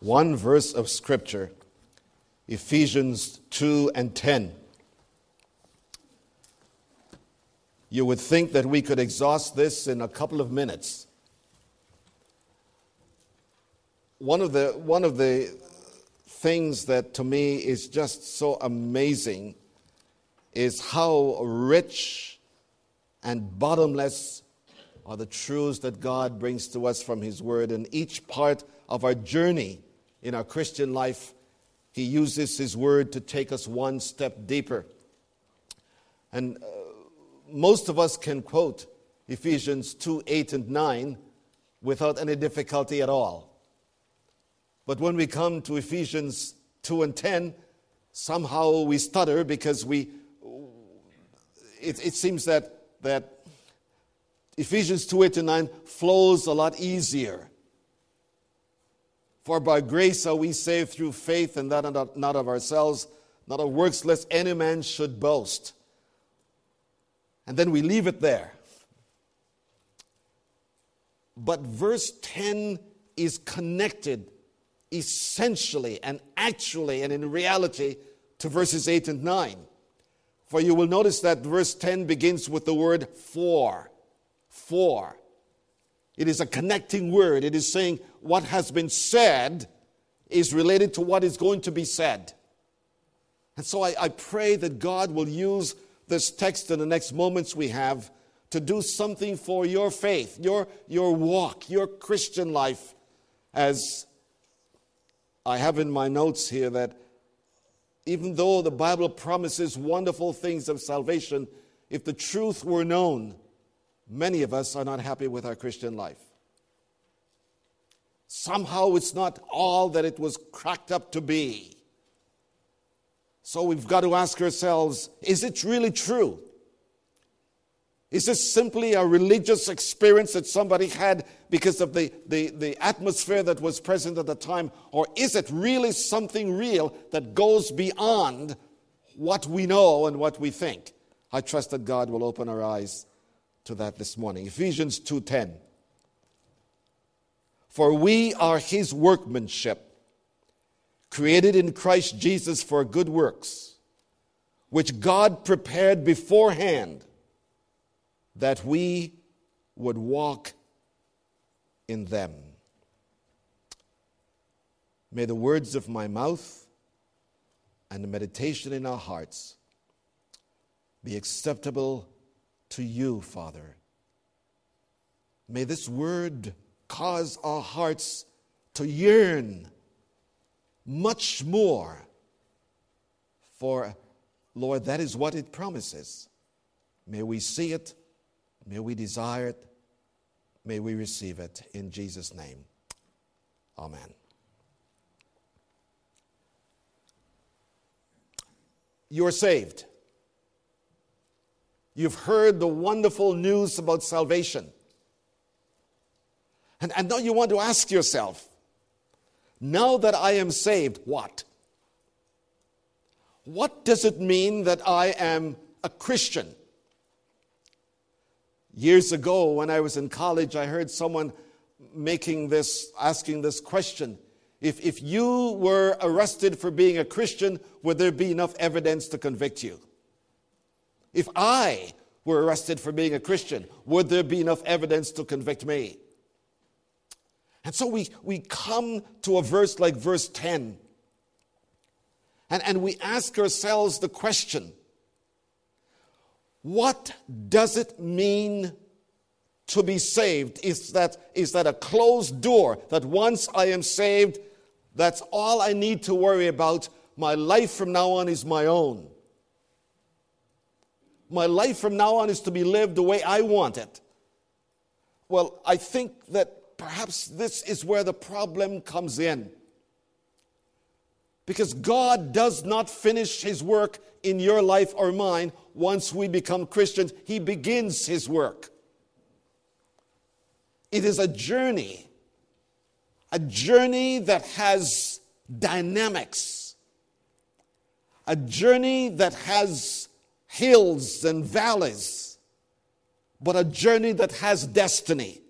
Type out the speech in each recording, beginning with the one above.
one verse of Scripture, Ephesians 2 and 10. You would think that we could exhaust this in a couple of minutes. One of the, one of the things that to me is just so amazing is how rich and bottomless are the truths that God brings to us from His Word. In each part of our journey in our Christian life, He uses His Word to take us one step deeper. And uh, most of us can quote Ephesians 2 8 and 9 without any difficulty at all. But when we come to Ephesians 2 and 10, somehow we stutter because we, it, it seems that, that Ephesians 2 8 and 9 flows a lot easier. For by grace are we saved through faith, and that not of ourselves, not of works, lest any man should boast and then we leave it there. But verse 10 is connected essentially and actually and in reality to verses 8 and 9. For you will notice that verse 10 begins with the word for. For. It is a connecting word. It is saying what has been said is related to what is going to be said. And so I, I pray that God will use this text in the next moments we have to do something for your faith, your, your walk, your Christian life. As I have in my notes here that even though the Bible promises wonderful things of salvation, if the truth were known, many of us are not happy with our Christian life. Somehow it's not all that it was cracked up to be. So we've got to ask ourselves is it really true? Is this simply a religious experience that somebody had because of the, the, the atmosphere that was present at the time? Or is it really something real that goes beyond what we know and what we think? I trust that God will open our eyes to that this morning. Ephesians 2:10. For we are his workmanship created in Christ Jesus for good works, which God prepared beforehand that we would walk in them. May the words of my mouth and the meditation in our hearts be acceptable to you, Father. May this word cause our hearts to yearn much more. For, Lord, that is what it promises. May we see it, may we desire it, may we receive it in Jesus' name. Amen. You are saved. You've heard the wonderful news about salvation. And, and now you want to ask yourself now that I am saved, what? What does it mean that I am a Christian? Years ago, when I was in college, I heard someone making this, asking this question. If, if you were arrested for being a Christian, would there be enough evidence to convict you? If I were arrested for being a Christian, would there be enough evidence to convict me? And so we, we come to a verse like verse 10, and, and we ask ourselves the question what does it mean to be saved? Is that, is that a closed door that once I am saved, that's all I need to worry about? My life from now on is my own. My life from now on is to be lived the way I want it. Well, I think that perhaps this is where the problem comes in. Because God does not finish His work in your life or mine once we become Christians, He begins His work. It is a journey, a journey that has dynamics, a journey that has hills and valleys, but a journey that has destiny.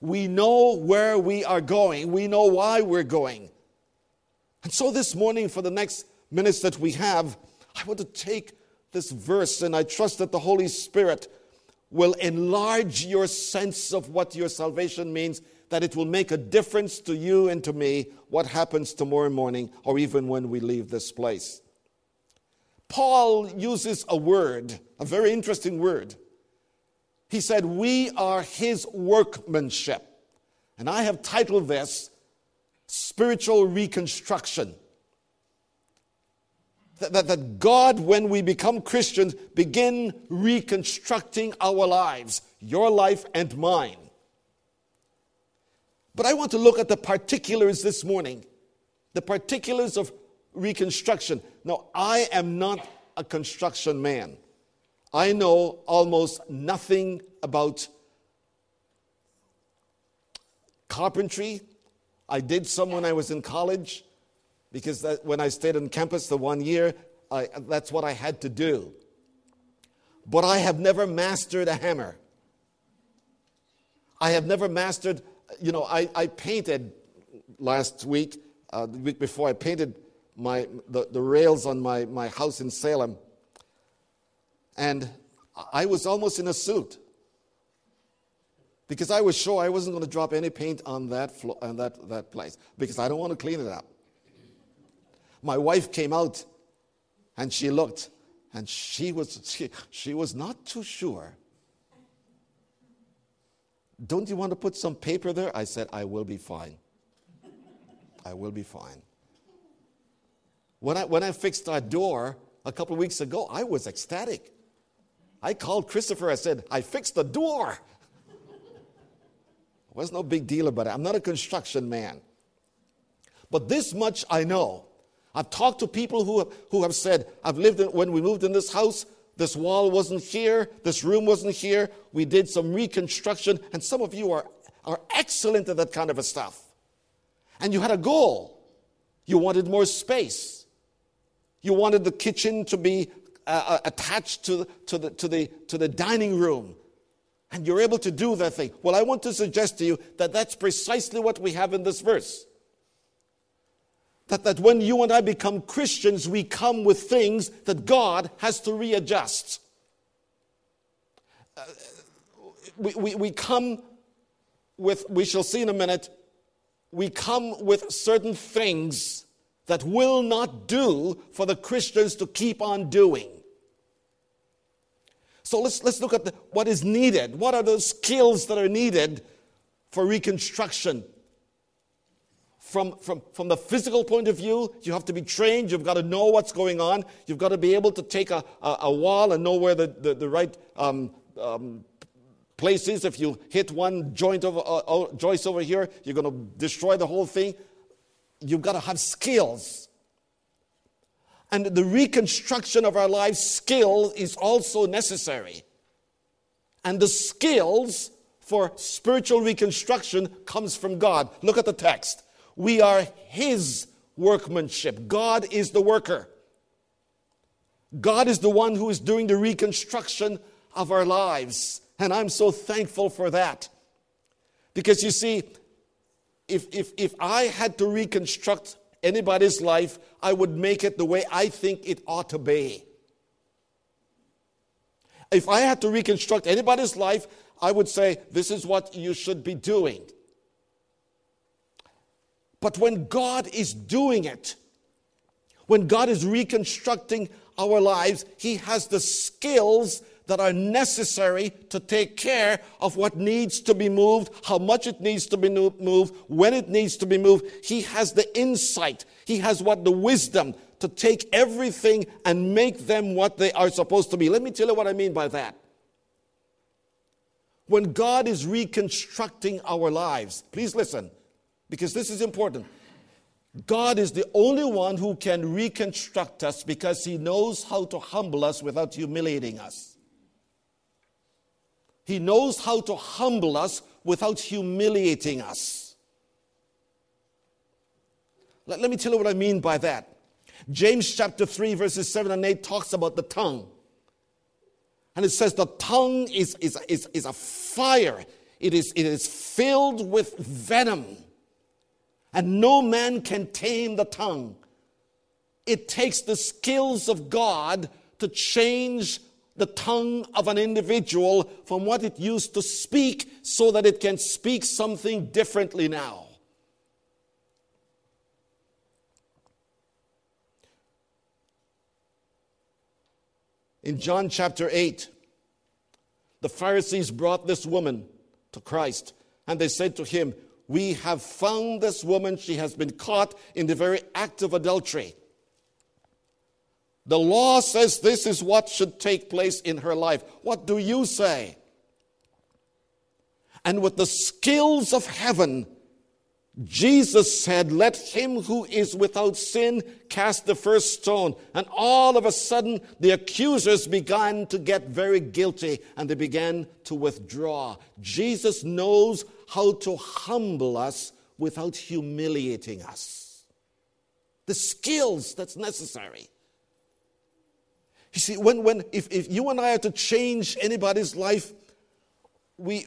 We know where we are going. We know why we're going. And so this morning, for the next minutes that we have, I want to take this verse and I trust that the Holy Spirit will enlarge your sense of what your salvation means, that it will make a difference to you and to me what happens tomorrow morning or even when we leave this place. Paul uses a word, a very interesting word. He said, We are his workmanship. And I have titled this Spiritual Reconstruction. That, that, that, God, when we become Christians, begin reconstructing our lives, your life and mine. But I want to look at the particulars this morning, the particulars of reconstruction. Now, I am not a construction man. I know almost nothing about carpentry. I did some when I was in college because that, when I stayed on campus the one year, I, that's what I had to do. But I have never mastered a hammer. I have never mastered, you know, I, I painted last week, uh, the week before, I painted my, the, the rails on my, my house in Salem. And I was almost in a suit because I was sure I wasn't going to drop any paint on that, floor, on that, that place because I don't want to clean it up. My wife came out and she looked and she was, she, she was not too sure. Don't you want to put some paper there? I said, I will be fine. I will be fine. When I, when I fixed our door a couple of weeks ago, I was ecstatic. I called Christopher. I said, I fixed the door. It was no big deal about it. I'm not a construction man. But this much I know. I've talked to people who, who have said, I've lived in, when we moved in this house, this wall wasn't here, this room wasn't here. We did some reconstruction, and some of you are, are excellent at that kind of a stuff. And you had a goal. You wanted more space. You wanted the kitchen to be uh, uh, attached to, to, the, to, the, to the dining room. And you're able to do that thing. Well, I want to suggest to you that that's precisely what we have in this verse. That, that when you and I become Christians, we come with things that God has to readjust. Uh, we, we, we come with, we shall see in a minute, we come with certain things that will not do for the Christians to keep on doing. So let's, let's look at the, what is needed. What are those skills that are needed for reconstruction? From, from, from the physical point of view, you have to be trained. You've got to know what's going on. You've got to be able to take a, a, a wall and know where the, the, the right um, um, place is. If you hit one joint over, uh, joist over here, you're going to destroy the whole thing you've got to have skills. And the reconstruction of our lives skill is also necessary. And the skills for spiritual reconstruction comes from God. Look at the text. We are his workmanship. God is the worker. God is the one who is doing the reconstruction of our lives. And I'm so thankful for that. Because you see, if, if, if I had to reconstruct anybody's life, I would make it the way I think it ought to be. If I had to reconstruct anybody's life, I would say, This is what you should be doing. But when God is doing it, when God is reconstructing our lives, He has the skills that are necessary to take care of what needs to be moved, how much it needs to be moved, when it needs to be moved. He has the insight. He has what the wisdom to take everything and make them what they are supposed to be. Let me tell you what I mean by that. When God is reconstructing our lives, please listen, because this is important. God is the only one who can reconstruct us because he knows how to humble us without humiliating us. He knows how to humble us without humiliating us. Let, let, me tell you what I mean by that. James chapter 3, verses 7 and 8 talks about the tongue. And it says the tongue is, is, is, is a fire, it is, it is filled with venom, and no man can tame the tongue. It takes the skills of God to change the tongue of an individual from what it used to speak so that it can speak something differently now. In John chapter 8, the Pharisees brought this woman to Christ and they said to him, We have found this woman. She has been caught in the very act of adultery. The law says this is what should take place in her life. What do you say? And with the skills of heaven, Jesus said, Let him who is without sin cast the first stone. And all of a sudden, the accusers began to get very guilty and they began to withdraw. Jesus knows how to humble us without humiliating us. The skills that's necessary. You see, when, when if, if you and I are to change anybody's life, we,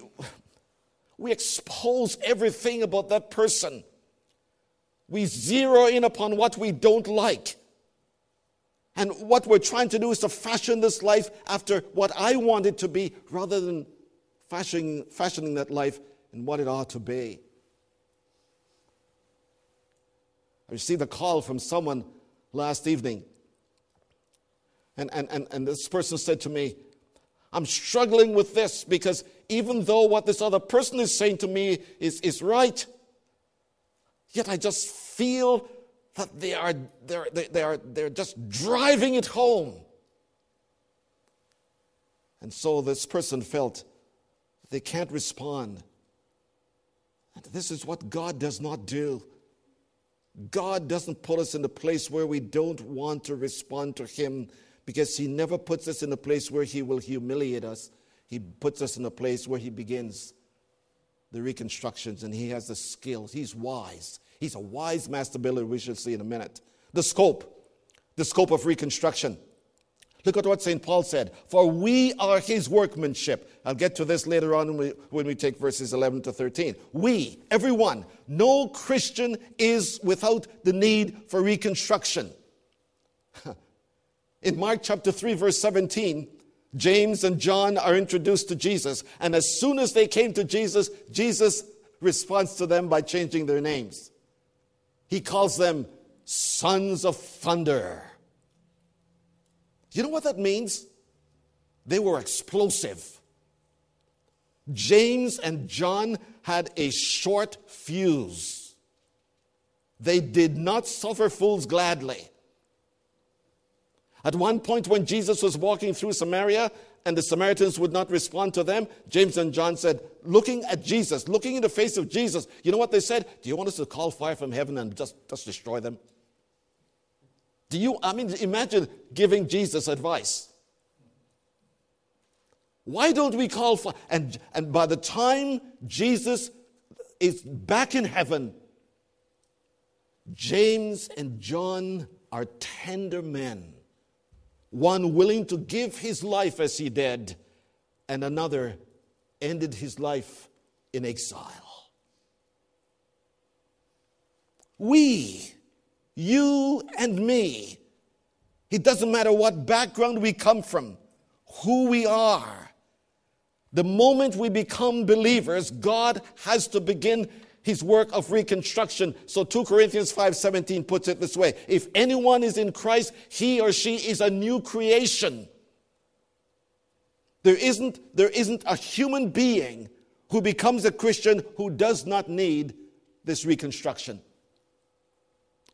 we expose everything about that person. We zero in upon what we don't like. And what we're trying to do is to fashion this life after what I want it to be rather than fashioning, fashioning that life in what it ought to be. I received a call from someone last evening and, and, and, and this person said to me, I'm struggling with this because even though what this other person is saying to me is, is right, yet I just feel that they are, they're, they, they are they're just driving it home. And so this person felt they can't respond. And this is what God does not do. God doesn't put us in a place where we don't want to respond to Him because He never puts us in a place where He will humiliate us. He puts us in a place where He begins the reconstructions and He has the skills. He's wise. He's a wise master builder, we shall see in a minute. The scope, the scope of reconstruction. Look at what St. Paul said. For we are his workmanship. I'll get to this later on when we, when we take verses 11 to 13. We, everyone, no Christian is without the need for reconstruction. In Mark chapter 3, verse 17, James and John are introduced to Jesus. And as soon as they came to Jesus, Jesus responds to them by changing their names. He calls them sons of thunder. You know what that means? They were explosive. James and John had a short fuse. They did not suffer fools gladly. At one point, when Jesus was walking through Samaria and the Samaritans would not respond to them, James and John said, looking at Jesus, looking in the face of Jesus, you know what they said? Do you want us to call fire from heaven and just, just destroy them? Do you, I mean, imagine giving Jesus advice. Why don't we call fire? And, and by the time Jesus is back in heaven, James and John are tender men one willing to give his life as he did, and another ended his life in exile. We, you and me, it doesn't matter what background we come from, who we are. The moment we become believers, God has to begin his work of reconstruction. So 2 Corinthians 5:17 puts it this way, if anyone is in Christ, he or she is a new creation. There isn't, there isn't a human being who becomes a Christian who does not need this reconstruction.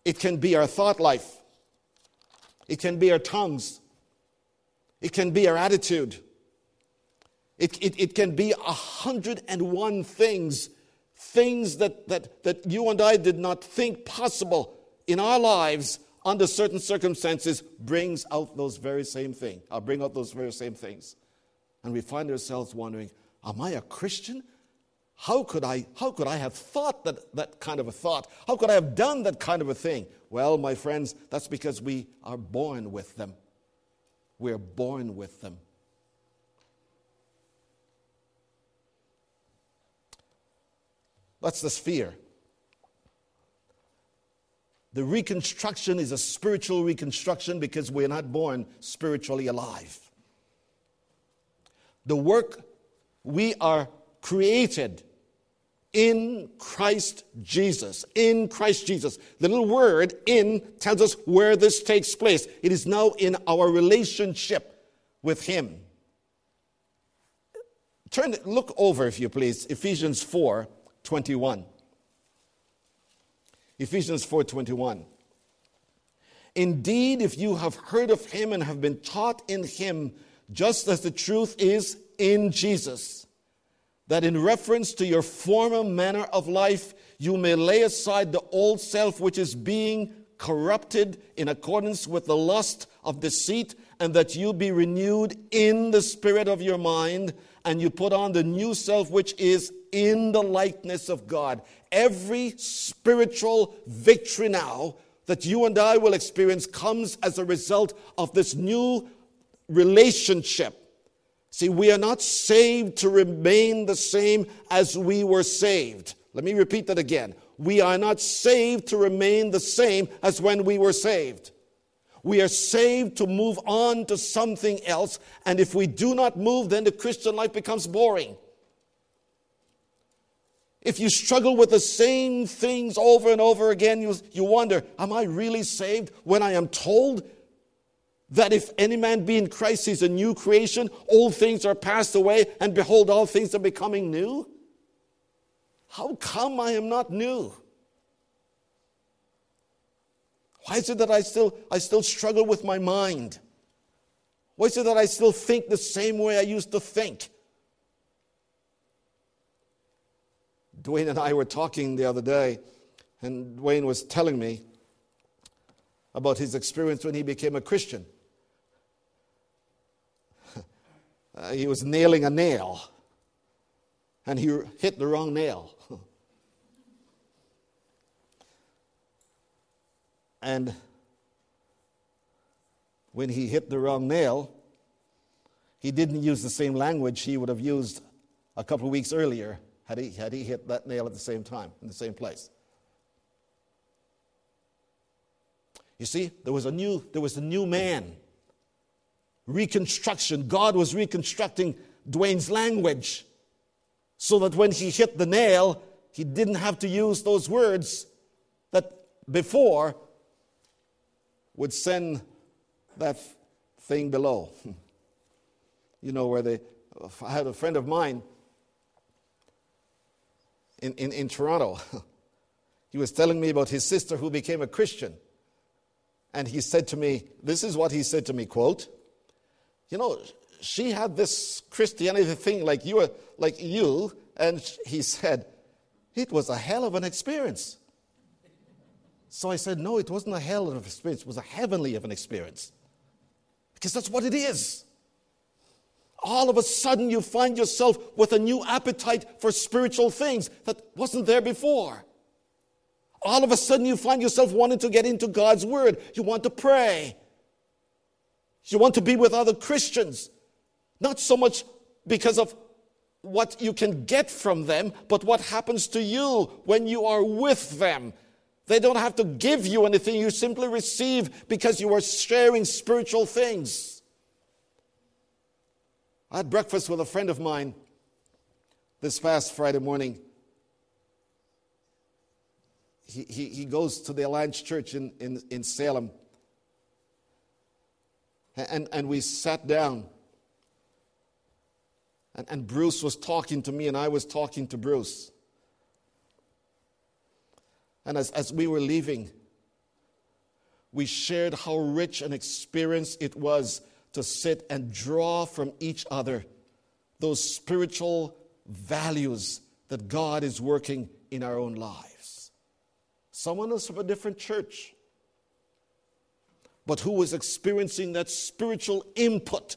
It can be our thought life. It can be our tongues. It can be our attitude. It, it, it can be a hundred and one things things that, that, that you and I did not think possible in our lives under certain circumstances brings out those very same things. I'll uh, bring out those very same things. And we find ourselves wondering, am I a Christian? How could I, how could I have thought that, that kind of a thought? How could I have done that kind of a thing? Well, my friends, that's because we are born with them. We're born with them. That's the sphere. The reconstruction is a spiritual reconstruction because we're not born spiritually alive. The work we are created in Christ Jesus. In Christ Jesus. The little word in tells us where this takes place. It is now in our relationship with Him. Turn, look over, if you please, Ephesians 4 21. Ephesians 4 21. Indeed, if you have heard of him and have been taught in him, just as the truth is in Jesus, that in reference to your former manner of life, you may lay aside the old self which is being corrupted in accordance with the lust of deceit, and that you be renewed in the spirit of your mind, and you put on the new self which is in the likeness of God. Every spiritual victory now that you and I will experience comes as a result of this new relationship See, we are not saved to remain the same as we were saved. Let me repeat that again. We are not saved to remain the same as when we were saved. We are saved to move on to something else, and if we do not move, then the Christian life becomes boring. If you struggle with the same things over and over again, you, you wonder, Am I really saved when I am told that if any man be in Christ, he's a new creation, old things are passed away, and behold, all things are becoming new? How come I am not new? Why is it that I still, I still struggle with my mind? Why is it that I still think the same way I used to think? Dwayne and I were talking the other day, and Dwayne was telling me about his experience when he became a Christian. uh, he was nailing a nail and he hit the wrong nail. And when he hit the wrong nail, he didn't use the same language he would have used a couple of weeks earlier had he, had he hit that nail at the same time, in the same place. You see, there was a new, there was a new man reconstruction. God was reconstructing Dwayne's language so that when he hit the nail, he didn't have to use those words that before would send that thing below. You know, where they, I had a friend of mine in, in, in Toronto. he was telling me about his sister who became a Christian. And he said to me, This is what he said to me, quote, you know, she had this Christianity thing like you, like you, and he said, it was a hell of an experience. So I said, no, it wasn't a hell of an experience, it was a heavenly of an experience. Because that's what it is. All of a sudden, you find yourself with a new appetite for spiritual things that wasn't there before. All of a sudden, you find yourself wanting to get into God's Word. You want to pray. You want to be with other Christians, not so much because of what you can get from them, but what happens to you when you are with them. They don't have to give you anything, you simply receive because you are sharing spiritual things. I had breakfast with a friend of mine this past Friday morning. He, he, he goes to the Alliance Church in, in, in Salem. And, and we sat down. And, and Bruce was talking to me, and I was talking to Bruce. And as, as we were leaving, we shared how rich an experience it was to sit and draw from each other those spiritual values that God is working in our own lives. Someone else from a different church but who was experiencing that spiritual input.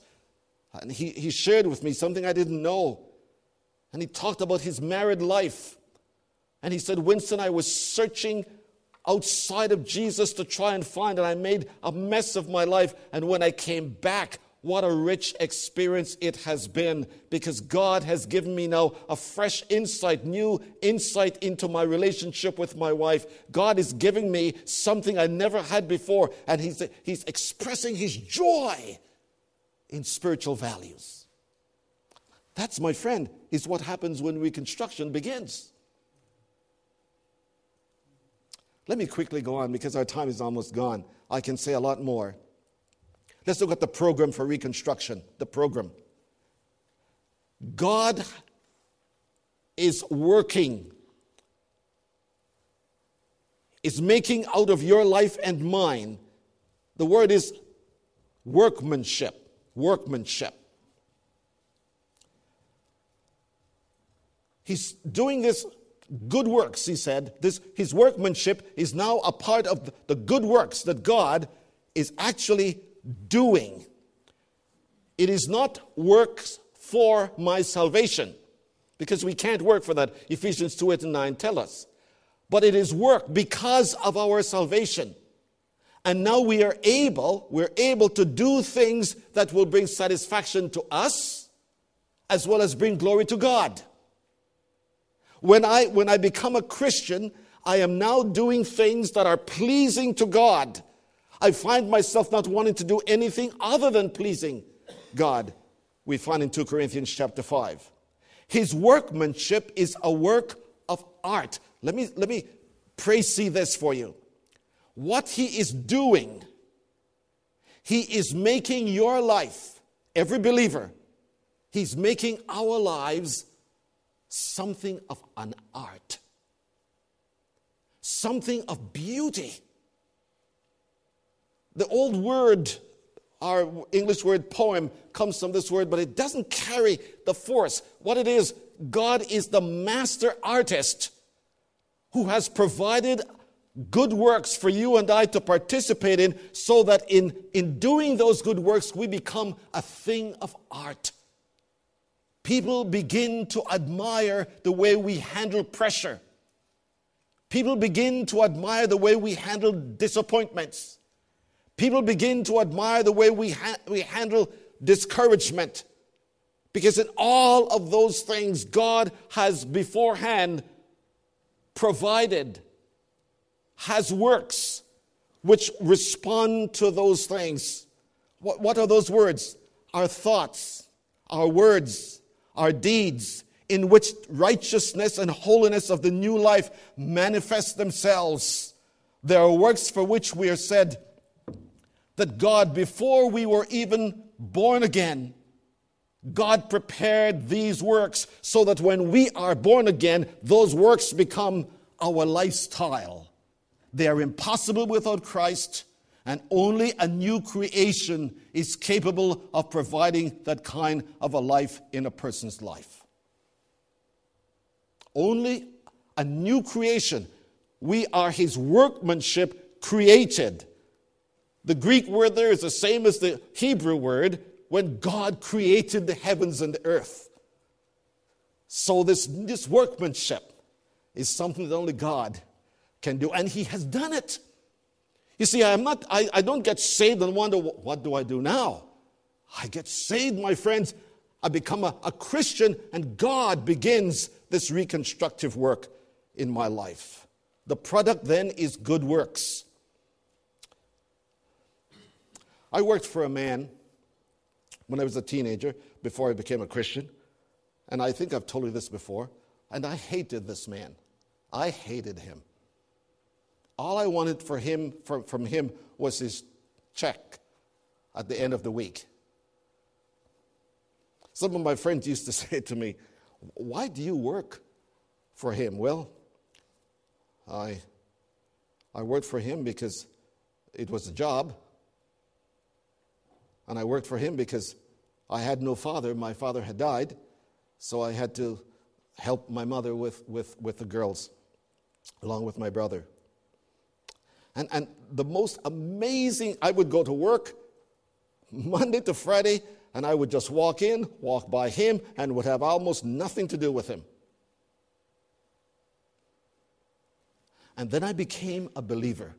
And he, he shared with me something I didn't know. And he talked about his married life. And he said, Winston, I was searching outside of Jesus to try and find, and I made a mess of my life. And when I came back, what a rich experience it has been because God has given me now a fresh insight, new insight into my relationship with my wife. God is giving me something I never had before, and He's, he's expressing His joy in spiritual values. That's, my friend, is what happens when reconstruction begins. Let me quickly go on because our time is almost gone. I can say a lot more. Let's look at the program for reconstruction. The program. God is working, is making out of your life and mine. The word is workmanship. Workmanship. He's doing this good works, he said. This, his workmanship is now a part of the good works that God is actually doing. It is not works for my salvation, because we can't work for that. Ephesians 2 8 and 9 tell us. But it is work because of our salvation. And now we are able, we're able to do things that will bring satisfaction to us as well as bring glory to God. When I, when I become a Christian, I am now doing things that are pleasing to God. I find myself not wanting to do anything other than pleasing God. We find in 2 Corinthians chapter 5. His workmanship is a work of art. Let me, let me pray see this for you. What he is doing, he is making your life, every believer, he's making our lives something of an art, something of beauty. The old word, our English word poem, comes from this word, but it doesn't carry the force. What it is, God is the master artist who has provided good works for you and I to participate in so that in, in doing those good works, we become a thing of art. People begin to admire the way we handle pressure. People begin to admire the way we handle disappointments. People begin to admire the way we, ha- we handle discouragement. Because in all of those things, God has beforehand provided, has works which respond to those things. What, what are those words? Our thoughts, our words, are deeds in which righteousness and holiness of the new life manifest themselves. There are works for which we are said that God, before we were even born again, God prepared these works so that when we are born again, those works become our lifestyle. They are impossible without Christ, and only a new creation is capable of providing that kind of a life in a person's life. Only a new creation. We are his workmanship created. The Greek word there is the same as the Hebrew word when God created the heavens and the earth. So, this, this workmanship is something that only God can do, and He has done it. You see, I'm not, I, I don't get saved and wonder, what do I do now? I get saved, my friends. I become a, a Christian, and God begins this reconstructive work in my life. The product then is good works. I worked for a man when I was a teenager before I became a Christian, and I think I've told you this before, and I hated this man. I hated him. All I wanted for him, from, from him was his check at the end of the week. Some of my friends used to say to me, Why do you work for him? Well, I, I worked for him because it was a job. And I worked for him because I had no father. My father had died. So I had to help my mother with, with, with the girls, along with my brother. And, and the most amazing, I would go to work Monday to Friday, and I would just walk in, walk by him, and would have almost nothing to do with him. And then I became a believer.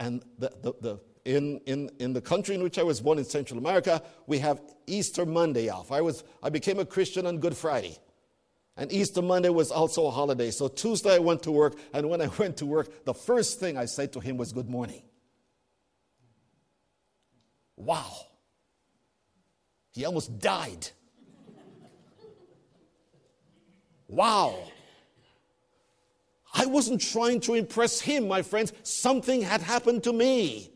And the, the, the in, in, in the country in which I was born in Central America, we have Easter Monday off. I, was, I became a Christian on Good Friday. And Easter Monday was also a holiday. So Tuesday I went to work, and when I went to work, the first thing I said to him was, Good morning. Wow. He almost died. wow. I wasn't trying to impress him, my friends. Something had happened to me.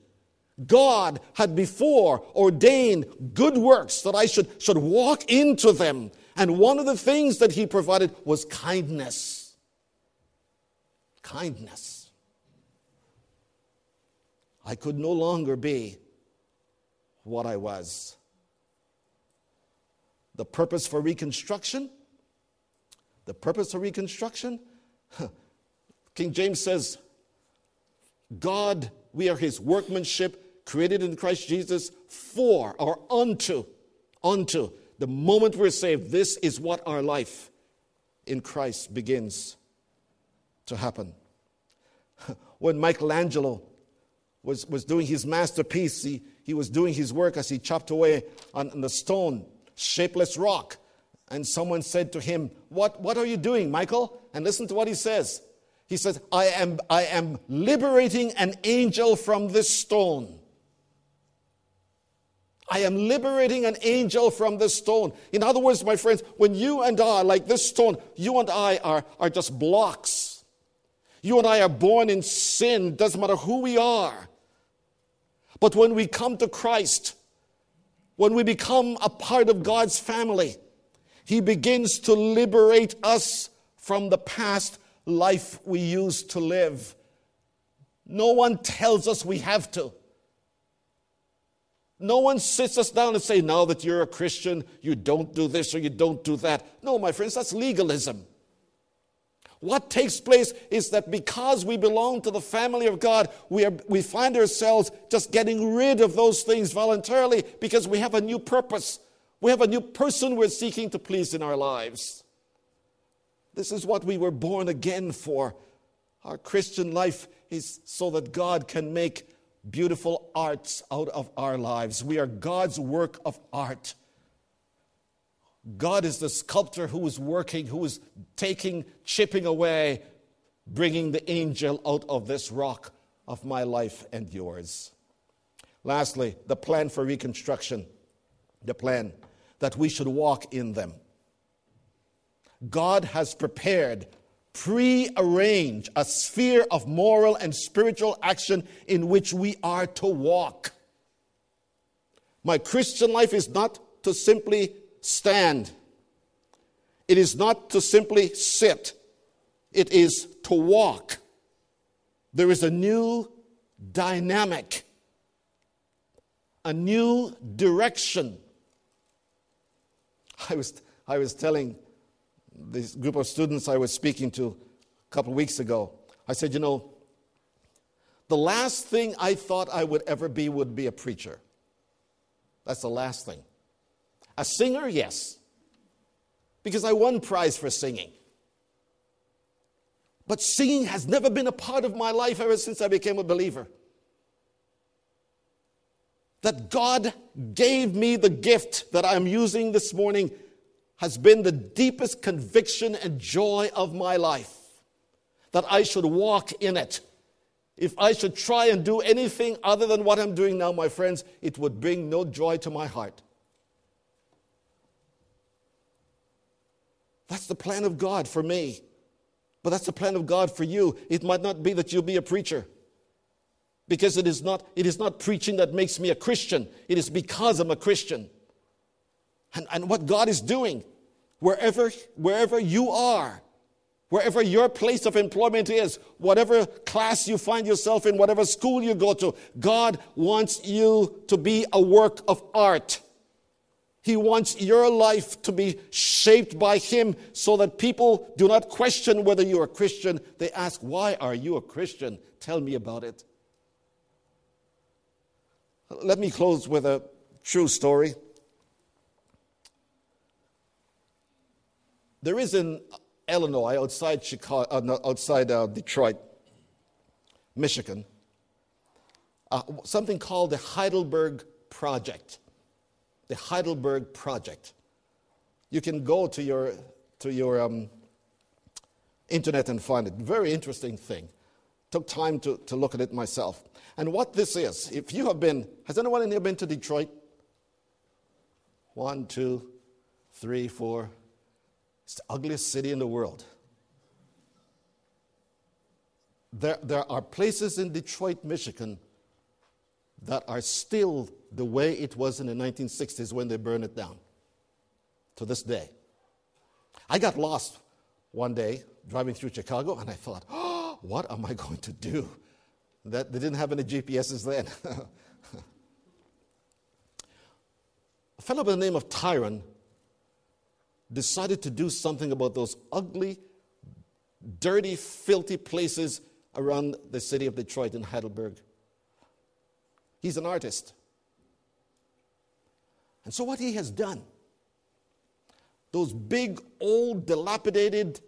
God had before ordained good works that I should, should walk into them. And one of the things that he provided was kindness. Kindness. I could no longer be what I was. The purpose for reconstruction? The purpose of reconstruction? King James says, God, we are his workmanship, created in Christ Jesus for or unto, unto the moment we're saved. This is what our life in Christ begins to happen. When Michelangelo was, was doing his masterpiece, he, he was doing his work as he chopped away on, on the stone, shapeless rock. And someone said to him, what, what are you doing, Michael? And listen to what he says. He says, I am, I am liberating an angel from this stone. I am liberating an angel from this stone. In other words, my friends, when you and I, like this stone, you and I are, are just blocks. You and I are born in sin, doesn't matter who we are. But when we come to Christ, when we become a part of God's family, He begins to liberate us from the past life we used to live. No one tells us we have to. No one sits us down and say, now that you're a Christian, you don't do this or you don't do that. No, my friends, that's legalism. What takes place is that because we belong to the family of God, we, are, we find ourselves just getting rid of those things voluntarily because we have a new purpose. We have a new person we're seeking to please in our lives. This is what we were born again for. Our Christian life is so that God can make beautiful arts out of our lives. We are God's work of art. God is the sculptor who is working, who is taking, chipping away, bringing the angel out of this rock of my life and yours. Lastly, the plan for reconstruction, the plan that we should walk in them. God has prepared pre-arrange a sphere of moral and spiritual action in which we are to walk. My Christian life is not to simply stand. It is not to simply sit. It is to walk. There is a new dynamic, a new direction. I was, I was telling this group of students I was speaking to a couple of weeks ago. I said, You know, the last thing I thought I would ever be would be a preacher. That's the last thing. A singer, yes, because I won prize for singing. But singing has never been a part of my life ever since I became a believer. That God gave me the gift that I'm using this morning has been the deepest conviction and joy of my life that I should walk in it. If I should try and do anything other than what I'm doing now, my friends, it would bring no joy to my heart. That's the plan of God for me. But that's the plan of God for you. It might not be that you'll be a preacher. Because it is not, it is not preaching that makes me a Christian. It is because I'm a Christian. And, and what God is doing, wherever, wherever you are, wherever your place of employment is, whatever class you find yourself in, whatever school you go to, God wants you to be a work of art. He wants your life to be shaped by Him so that people do not question whether you're a Christian. They ask, Why are you a Christian? Tell me about it. Let me close with a true story. There is in Illinois, outside Chicago, uh, outside uh, Detroit, Michigan, uh, something called the Heidelberg Project. The Heidelberg Project. You can go to your, to your um, internet and find it. Very interesting thing. Took time to, to look at it myself. And what this is, if you have been, has anyone in here been to Detroit? One, two, three, four. It's the ugliest city in the world. There, there are places in Detroit, Michigan that are still the way it was in the 1960s when they burned it down to this day. I got lost one day driving through Chicago and I thought, oh, what am I going to do? That, they didn't have any GPSs then. A fellow by the name of Tyron decided to do something about those ugly, dirty, filthy places around the city of Detroit and Heidelberg. He's an artist. And so, what he has done, those big, old, dilapidated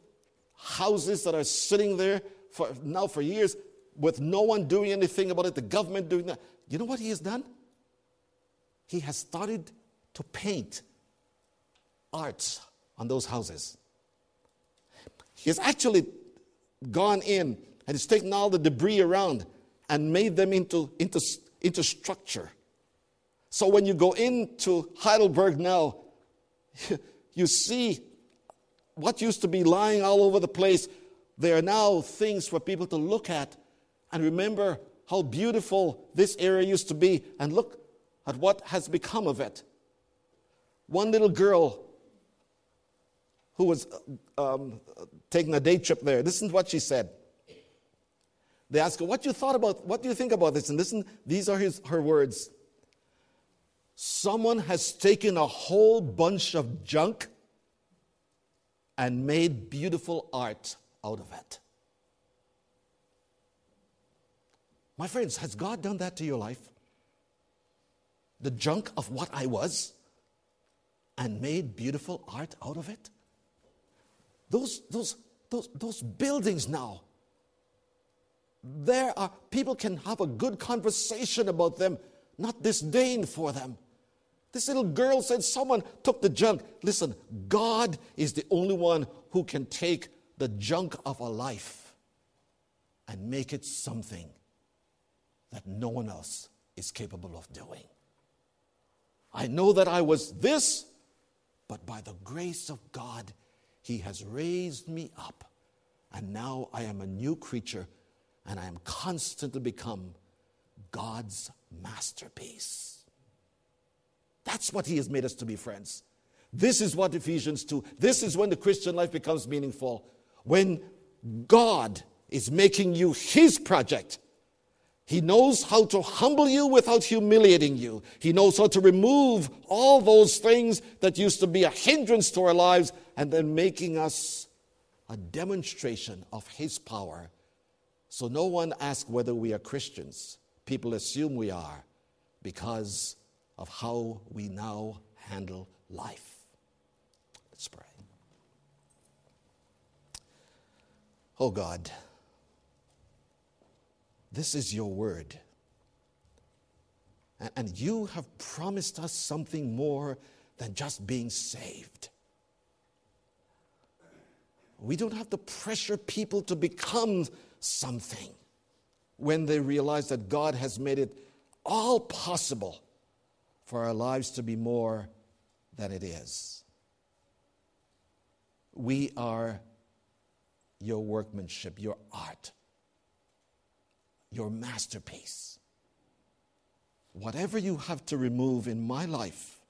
houses that are sitting there for now for years with no one doing anything about it, the government doing that. You know what he has done? He has started to paint art on those houses. He has actually gone in and he's taken all the debris around and made them into, into, into structure. So when you go into Heidelberg now, you see what used to be lying all over the place. There are now things for people to look at and remember how beautiful this area used to be and look at what has become of it. One little girl who was um, taking a day trip there, this is what she said. They asked her, What you thought about, what do you think about this? And listen, these are his, her words. Someone has taken a whole bunch of junk and made beautiful art out of it. My friends, has God done that to your life? The junk of what I was and made beautiful art out of it? Those, those, those, those buildings now, there are people can have a good conversation about them, not disdain for them. This little girl said someone took the junk. Listen, God is the only one who can take the junk of a life and make it something that no one else is capable of doing. I know that I was this, but by the grace of God, He has raised me up. And now I am a new creature, and I am constantly become God's masterpiece. That's what He has made us to be, friends. This is what Ephesians 2, this is when the Christian life becomes meaningful. When God is making you His project he knows how to humble you without humiliating you. He knows how to remove all those things that used to be a hindrance to our lives and then making us a demonstration of His power. So no one asks whether we are Christians. People assume we are because of how we now handle life. Let's pray. Oh God. This is your word. And you have promised us something more than just being saved. We don't have to pressure people to become something when they realize that God has made it all possible for our lives to be more than it is. We are your workmanship, your art your masterpiece. Whatever you have to remove in my life,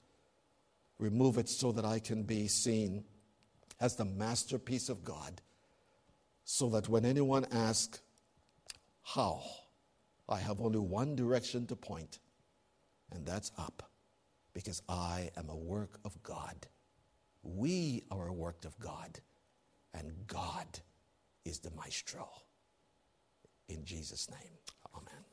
remove it so that I can be seen as the masterpiece of God. So that when anyone asks, How? I have only one direction to point, and that's up, because I am a work of God. We are a work of God, and God is the maestro. In Jesus' name, amen.